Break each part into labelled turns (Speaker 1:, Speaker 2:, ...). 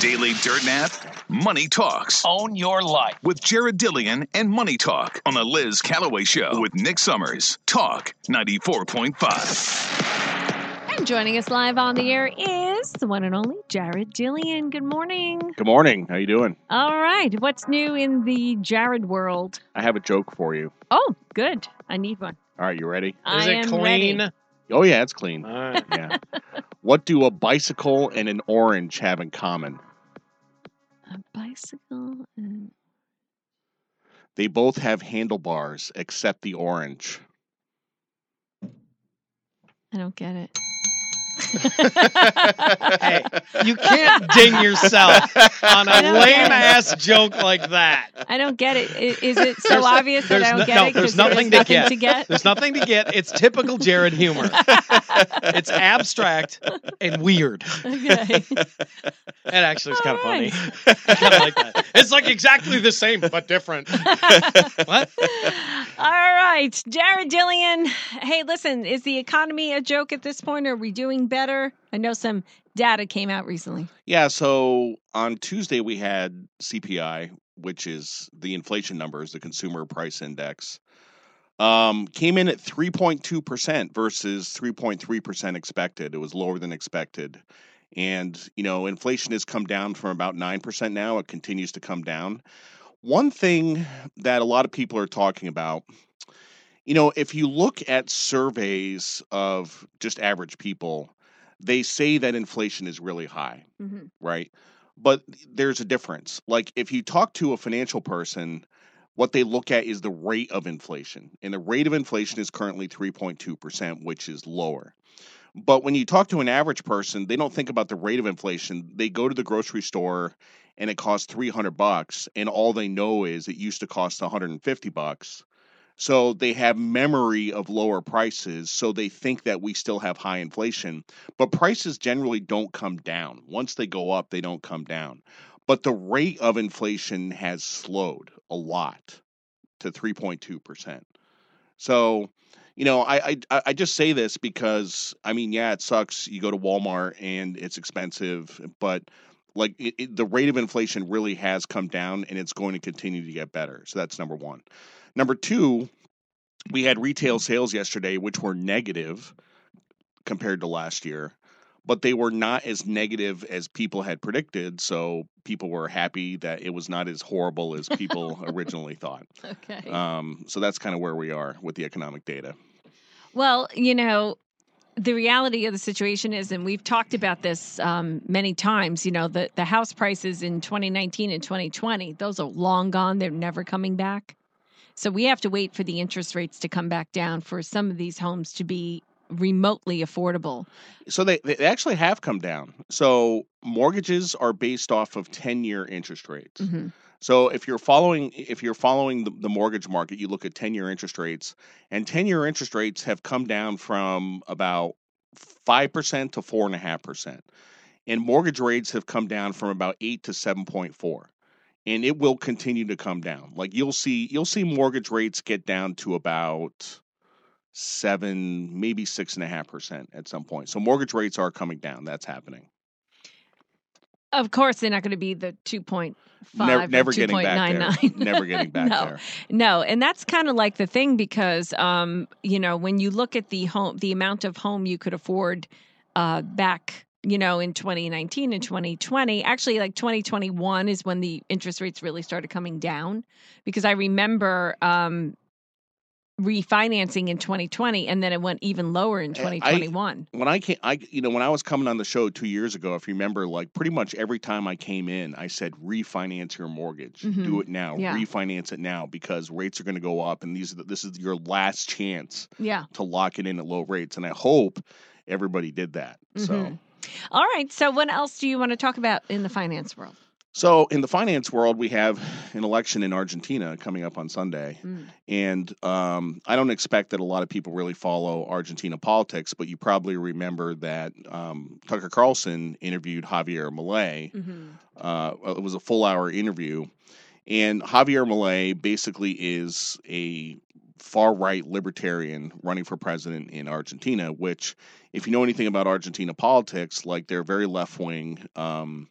Speaker 1: Daily Dirtnap, Money Talks.
Speaker 2: Own your life.
Speaker 1: With Jared Dillian and Money Talk on the Liz Callaway Show with Nick Summers. Talk 94.5.
Speaker 3: And joining us live on the air is the one and only Jared Dillian. Good morning.
Speaker 4: Good morning. How you doing?
Speaker 3: All right. What's new in the Jared world?
Speaker 4: I have a joke for you.
Speaker 3: Oh, good. I need one.
Speaker 4: All right, you ready?
Speaker 2: Is
Speaker 3: I
Speaker 2: it
Speaker 3: am
Speaker 2: clean?
Speaker 3: ready.
Speaker 4: Oh yeah, it's clean.
Speaker 2: All right.
Speaker 4: Yeah. what do a bicycle and an orange have in common?
Speaker 3: A bicycle and
Speaker 4: They both have handlebars except the orange.
Speaker 3: I don't get it.
Speaker 2: Hey, you can't ding yourself on a lame ass joke like that.
Speaker 3: I don't get it. I- Is it so
Speaker 2: There's-
Speaker 3: obvious that I
Speaker 2: there's
Speaker 3: don't
Speaker 2: no-
Speaker 3: get
Speaker 2: no,
Speaker 3: it? 'cause
Speaker 2: there's nothing to
Speaker 3: nothing
Speaker 2: get.
Speaker 3: to get.
Speaker 2: There's nothing to get. It's typical Jared humor. It's abstract and weird.
Speaker 3: Okay.
Speaker 2: It actually is kind of funny.
Speaker 3: right.
Speaker 2: I kind of like that. It's like exactly the same but different. what?
Speaker 3: All right, Jared Dillian. Hey, listen, is the economy a joke at this point? Are we doing better? I know some data came out recently.
Speaker 4: Yeah, so on Tuesday we had CPI, which is the inflation numbers, the consumer price index. Um, came in at 3.2% versus 3.3% expected. It was lower than expected. And, you know, inflation has come down from about 9% now. It continues to come down. One thing that a lot of people are talking about, you know, if you look at surveys of just average people, they say that inflation is really high
Speaker 3: Mm-hmm.
Speaker 4: right? But there's a difference. Like if you talk to a financial person, what they look at is the rate of inflation. And the rate of inflation is currently 3.2%, which is lower. But when you talk to an average person, they don't think about the rate of inflation. They go to the grocery store and it costs 300 bucks and all they know is it used to cost 150 bucks. So they have memory of lower prices, so they think that we still have high inflation but prices generally don't come down. Once they go up, they don't come down. But the rate of inflation has slowed a lot to 3.2%. So, you know, I, I I just say this because I mean, yeah, it sucks. You go to Walmart and it's expensive, but like it, it, the rate of inflation really has come down and it's going to continue to get better. So that's number one. Number two, we had retail sales yesterday, which were negative compared to last year, but they were not as negative as people had predicted. So people were happy that it was not as horrible as people originally thought.
Speaker 3: Okay.
Speaker 4: Um, so that's kind of where we are with the economic data.
Speaker 3: Well, you know, the reality of the situation is, and we've talked about this um, many times, you know, the, the house prices in 2019 and 2020, those are long gone. They're never coming back. So we have to wait for the interest rates to come back down for some of these homes to be remotely affordable.
Speaker 4: So they, they actually have come down. So mortgages are based off of 10 year interest rates.
Speaker 3: hmm
Speaker 4: So if you're following if you're following the, the mortgage market, you look at 10-year interest rates, and 10-year interest rates have come down from about 5% to 4.5%. And mortgage rates have come down from about 8 to 7.4. And it will continue to come down. Like you'll see you'll see mortgage rates get down to about seven, maybe six and a half percent at some point. So mortgage rates are coming down. That's happening.
Speaker 3: Of course, they're not going to be the 2.5
Speaker 4: never never getting back there. Never getting back
Speaker 3: No.
Speaker 4: there.
Speaker 3: No, and that's kind of like the thing because um, you know, when you look at the home the amount of home you could afford uh back, you know, in 2019 and 2020, actually like 2021 is when the interest rates really started coming down because I remember um refinancing in 2020 and then it went even lower in
Speaker 4: I- I-
Speaker 3: 2021.
Speaker 4: when I came, I you know when I was coming on the show two years ago, if you remember, like pretty much every time I came in, I said refinance your mortgage, do
Speaker 3: Mhm.
Speaker 4: it now,
Speaker 3: Yeah.
Speaker 4: refinance it now because rates are going to go up, and these are the, this is your last chance
Speaker 3: yeah.
Speaker 4: to lock it in at low rates, and I hope everybody did that. So.
Speaker 3: Mhm. All right. So what else do you want to talk about in the finance world?
Speaker 4: So, in the finance world, we have an election in Argentina coming up on Sunday.
Speaker 3: Mm.
Speaker 4: And um, I don't expect that a lot of people really follow Argentina politics, but you probably remember that um, Tucker Carlson interviewed Javier Milei.
Speaker 3: Mm-hmm.
Speaker 4: Uh, it was a full hour interview. And Javier Milei basically is a far right libertarian running for president in Argentina, which, if you know anything about Argentina politics, like they're very left wing. Um,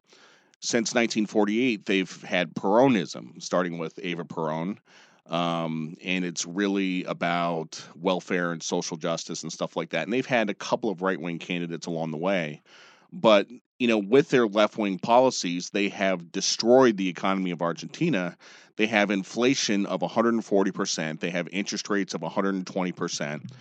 Speaker 4: since 1948, they've had Peronism, starting with Eva Peron. Um, and it's really about welfare and social justice and stuff like that. And they've had a couple of right wing candidates along the way. But, you know, with their left wing policies, they have destroyed the economy of Argentina. They have inflation of 140%, they have interest rates of 120%.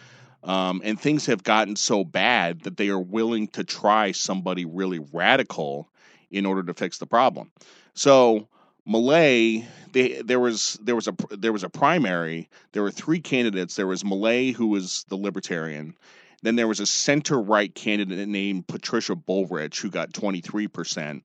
Speaker 4: Um, and things have gotten so bad that they are willing to try somebody really radical in order to fix the problem. So Milei, they, there was there was a there was a primary. There were three candidates. There was Milei, who was the libertarian. Then there was a center right candidate named Patricia Bullrich, who got 23%.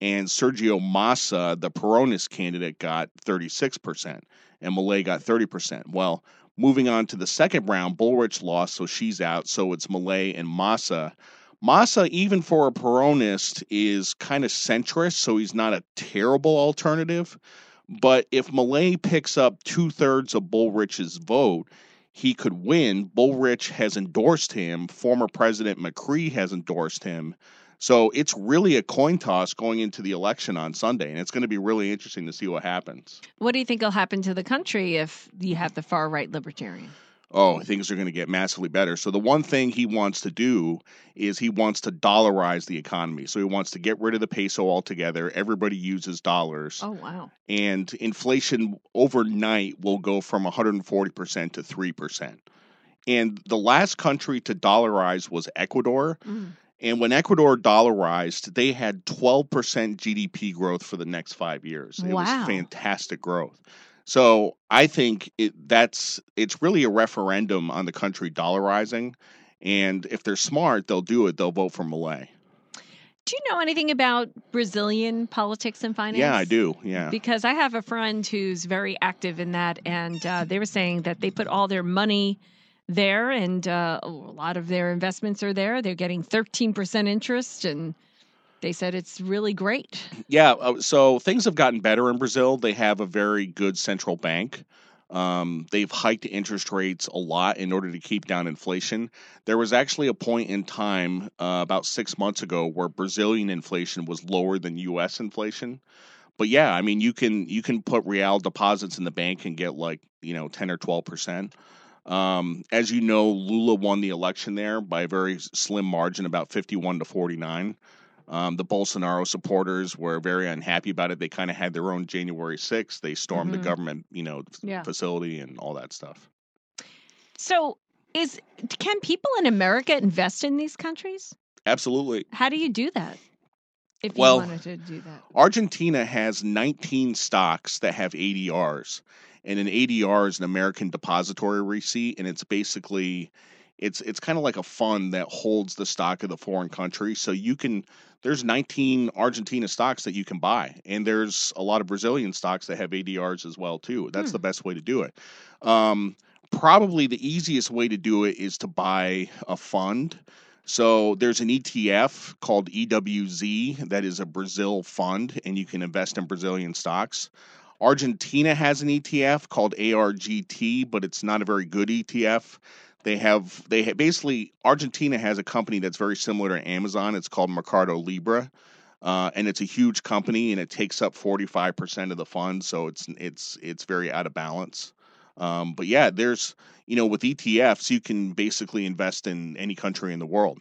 Speaker 4: And Sergio Massa, the Peronist candidate, got 36%. And Milei got 30%. Well, moving on to the second round, Bullrich lost, so she's out. So it's Milei and Massa. Massa, even for a Peronist, is kind of centrist, so he's not a terrible alternative. But if Milei picks up two thirds of Bullrich's vote, he could win. Bullrich has endorsed him. Former President Macri has endorsed him. So it's really a coin toss going into the election on Sunday, and it's going to be really interesting to see what happens.
Speaker 3: What do you think will happen to the country if you have the far right libertarian?
Speaker 4: Oh, things are going to get massively better. So the one thing he wants to do is he wants to dollarize the economy. So he wants to get rid of the peso altogether. Everybody uses dollars.
Speaker 3: Oh, wow.
Speaker 4: And inflation overnight will go from 140% to 3%. And the last country to dollarize was Ecuador.
Speaker 3: Mm.
Speaker 4: And when Ecuador dollarized, they had 12% GDP growth for the next five years. It
Speaker 3: Wow.
Speaker 4: was fantastic growth. So I think it, that's it's really a referendum on the country dollarizing, and if they're smart, they'll do it. They'll vote for Milei.
Speaker 3: Do you know anything about Brazilian politics and finance?
Speaker 4: Yeah, I do. Yeah,
Speaker 3: Because I have a friend who's very active in that, and uh, they were saying that they put all their money there, and uh, a lot of their investments are there. They're getting 13% interest, and they said it's really great.
Speaker 4: yeah. uh, So things have gotten better in Brazil. They have a very good central bank. Um, they've hiked interest rates a lot in order to keep down inflation. There was actually a point in time uh, about six months ago where Brazilian inflation was lower than U.S. inflation. But yeah, I mean, you can you can put real deposits in the bank and get like you know ten or twelve percent. Um, as you know, Lula won the election there by a very slim margin, about fifty-one to forty-nine. Um, the Bolsonaro supporters were very unhappy about it. They kind of had their own January 6th. They stormed
Speaker 3: Mhm.
Speaker 4: the government, you know,
Speaker 3: Yeah.
Speaker 4: facility and all that stuff.
Speaker 3: So, is can people in America invest in these countries?
Speaker 4: Absolutely.
Speaker 3: How do you do that? If you
Speaker 4: Well,
Speaker 3: wanted to do that,
Speaker 4: Argentina has 19 stocks that have ADRs, and an ADR is an American depository receipt, and it's basically it's it's kind of like a fund that holds the stock of the foreign country. So you can there's 19 Argentina stocks that you can buy, and there's a lot of Brazilian stocks that have ADRs as well too. That's
Speaker 3: Hmm.
Speaker 4: the best way to do it. Um, probably the easiest way to do it is to buy a fund. So there's an ETF called EWZ that is a Brazil fund, and you can invest in Brazilian stocks. Argentina has an ETF called ARGT, but it's not a very good ETF. They have they ha- basically Argentina has a company that's very similar to Amazon. It's called Mercado Libre, uh, and it's a huge company, and it takes up 45% of the fund, so it's it's it's very out of balance. Um, but yeah, there's you know with ETFs you can basically invest in any country in the world.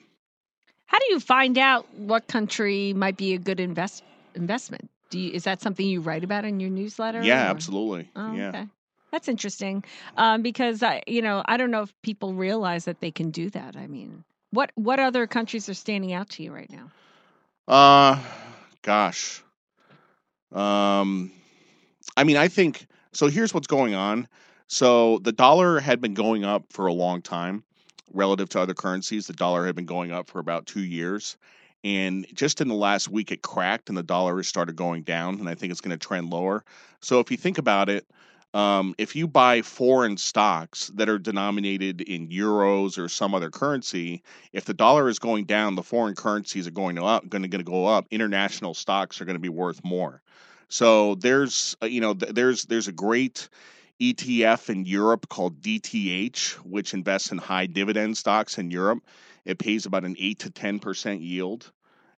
Speaker 3: how do you find out what country might be a good invest investment? Do you, is that something you write about in your newsletter?
Speaker 4: Yeah,
Speaker 3: or-
Speaker 4: absolutely.
Speaker 3: Oh,
Speaker 4: yeah.
Speaker 3: okay. That's interesting. Um, because I, you know, I don't know if people realize that they can do that. I mean, what what other countries are standing out to you right now?
Speaker 4: Uh, gosh. Um, I mean, I think so. Here's what's going on. So the dollar had been going up for a long time relative to other currencies. The dollar had been going up for about two years. And just in the last week, it cracked and the dollar has started going down. And I think it's going to trend lower. So if you think about it, um, if you buy foreign stocks that are denominated in euros or some other currency, if the dollar is going down, the foreign currencies are going to up, going to, going to go up. International stocks are going to be worth more. So there's, uh, you know, th- there's there's a great ETF in Europe called DTH, which invests in high dividend stocks in Europe. It pays about an eight to ten percent yield,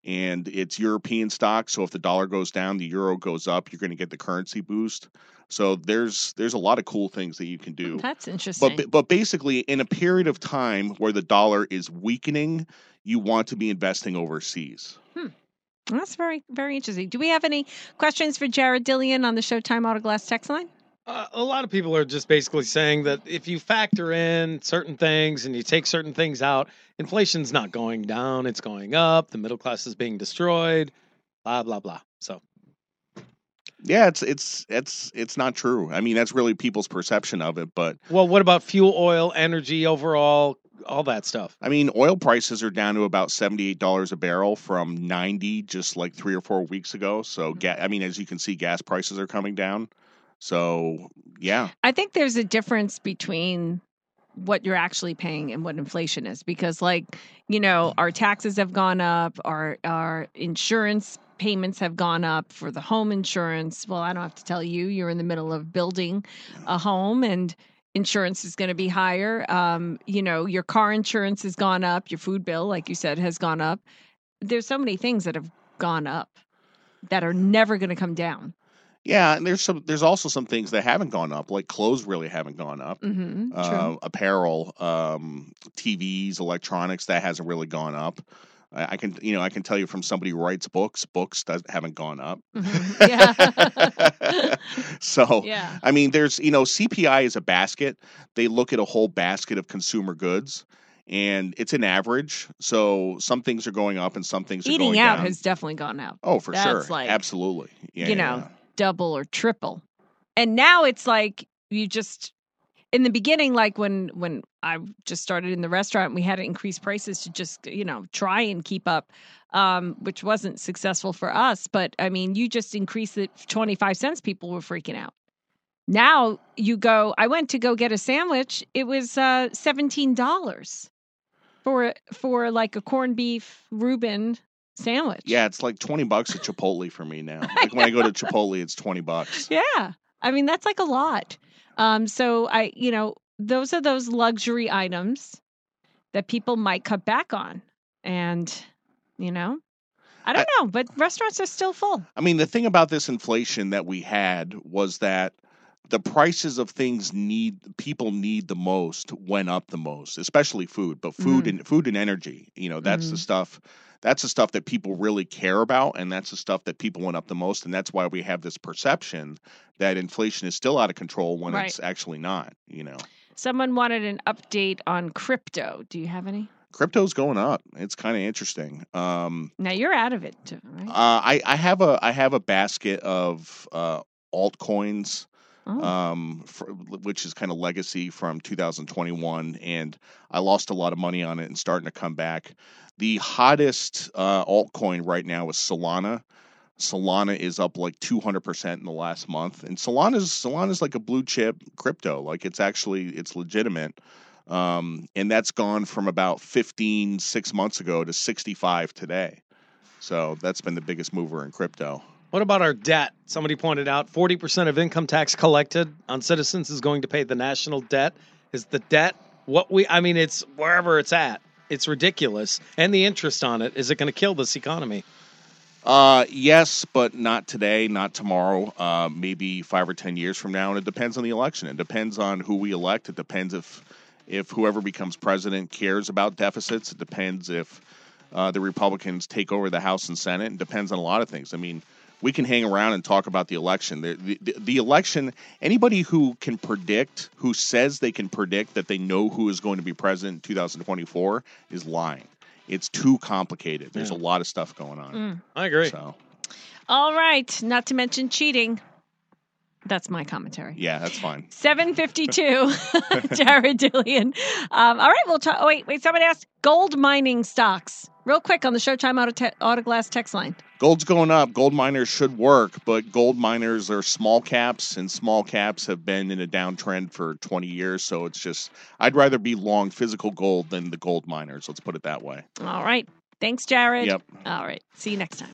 Speaker 4: and it's European stock. So if the dollar goes down, the euro goes up. You're going to get the currency boost. So there's there's a lot of cool things that you can do.
Speaker 3: That's interesting.
Speaker 4: But but basically, in a period of time where the dollar is weakening, you want to be investing overseas.
Speaker 3: That's very, very interesting. Do we have any questions for Jared Dillian on the Showtime Autoglass text line?
Speaker 2: Uh, a lot of people are just basically saying that if you factor in certain things and you take certain things out, inflation's not going down, it's going up, the middle class is being destroyed, blah blah blah. So
Speaker 4: Yeah, it's it's it's it's not true. I mean, that's really people's perception of it, but
Speaker 2: Well, what about fuel oil, energy overall, all that stuff?
Speaker 4: I mean, oil prices are down to about seventy-eight dollars a barrel from ninety just like three or four weeks ago. So, mm-hmm. ga- I mean, as you can see, gas prices are coming down. So, yeah,
Speaker 3: I think there's a difference between what you're actually paying and what inflation is because like, you know, our taxes have gone up, our our insurance payments have gone up for the home insurance. Well, I don't have to tell you, you're in the middle of building a home and insurance is going to be higher. Um, you know, your car insurance has gone up, your food bill like you said has gone up. There's so many things that have gone up that are never going to come down.
Speaker 4: yeah. And there's some, there's also some things that haven't gone up, like clothes really haven't gone up.
Speaker 3: Mhm.
Speaker 4: Uh, apparel, um, TVs, electronics that hasn't really gone up. I, I can, you know, I can tell you from somebody who writes books, books does, haven't gone up.
Speaker 3: Mhm. Yeah.
Speaker 4: so,
Speaker 3: yeah.
Speaker 4: I mean, there's, you know, CPI is a basket. They look at a whole basket of consumer goods and it's an average. So some things are going up and some things are
Speaker 3: Eating
Speaker 4: going
Speaker 3: out
Speaker 4: down.
Speaker 3: has definitely gone up,
Speaker 4: oh, for sure.
Speaker 3: like,
Speaker 4: Absolutely. Yeah,
Speaker 3: you know,
Speaker 4: yeah.
Speaker 3: double or triple. And now it's like you just in the beginning, like when when I just started in the restaurant, we had to increase prices to just you know try and keep up, um, which wasn't successful for us. But I mean, you just increase it twenty five cents, people were freaking out. Now you go. I went to go get a sandwich. It was uh, seventeen dollars for for like a corned beef Reuben sandwich.
Speaker 4: Yeah, it's like 20 bucks at Chipotle for me now. Like when I go to Chipotle, it's 20 bucks.
Speaker 3: Yeah. I mean, that's like a lot. Um, so I, you know, those are those luxury items that people might cut back on. And, you know, I don't know, but restaurants are still full.
Speaker 4: I mean, the thing about this inflation that we had was that the prices of things need people need the most went up the most, especially food, but food
Speaker 3: Mhm.
Speaker 4: and food and energy. You know, that's the
Speaker 3: Mhm.
Speaker 4: stuff that's the stuff that people really care about and that's the stuff that people went up the most and that's why we have this perception that inflation is still out of control when
Speaker 3: Right.
Speaker 4: it's actually not, you know.
Speaker 3: Someone wanted an update on crypto. Do you have any?
Speaker 4: Crypto's going up. It's kind of interesting. Um
Speaker 3: Now you're out of it, too, right?
Speaker 4: uh, I I have a I have a basket of uh altcoins
Speaker 3: oh.
Speaker 4: um, for, which is kind of legacy from 2021, and I lost a lot of money on it and starting to come back. The hottest uh, altcoin right now is Solana. Solana is up like 200% in the last month, and Solana's Solana's like a blue chip crypto. Like it's actually it's legitimate. Um, and that's gone from about 15 six months ago to 65 today. So that's been the biggest mover in crypto.
Speaker 2: What about our debt? Somebody pointed out 40% of income tax collected on citizens is going to pay the national debt. Is the debt what we, I mean, it's wherever it's at. It's ridiculous. And the interest on it, is it going to kill this economy?
Speaker 4: Uh, yes, but not today, not tomorrow. Uh, maybe five or ten years from now, and it depends on the election. It depends on who we elect. It depends if if whoever becomes president cares about deficits. It depends if uh, the Republicans take over the House and Senate. It depends on a lot of things. I mean, we can hang around and talk about the election. The, the, the election. Anybody who can predict, who says they can predict that they know who is going to be president in 2024, is lying. It's too complicated. There's
Speaker 2: Yeah.
Speaker 4: a lot of stuff going on.
Speaker 3: Mm.
Speaker 2: I agree.
Speaker 4: So.
Speaker 3: All right. Not to mention cheating. That's my commentary.
Speaker 4: Yeah, that's fine.
Speaker 3: 752, Jared Dillian. Um, all right, we'll talk. Oh, wait, wait. Somebody asked gold mining stocks. Real quick on the Showtime Auto, te- Autoglass text line.
Speaker 4: Gold's going up. Gold miners should work, but gold miners are small caps, and small caps have been in a downtrend for 20 years. So it's just, I'd rather be long physical gold than the gold miners. Let's put it that way.
Speaker 3: All right. Thanks, Jared.
Speaker 4: Yep.
Speaker 3: All right. See you next time.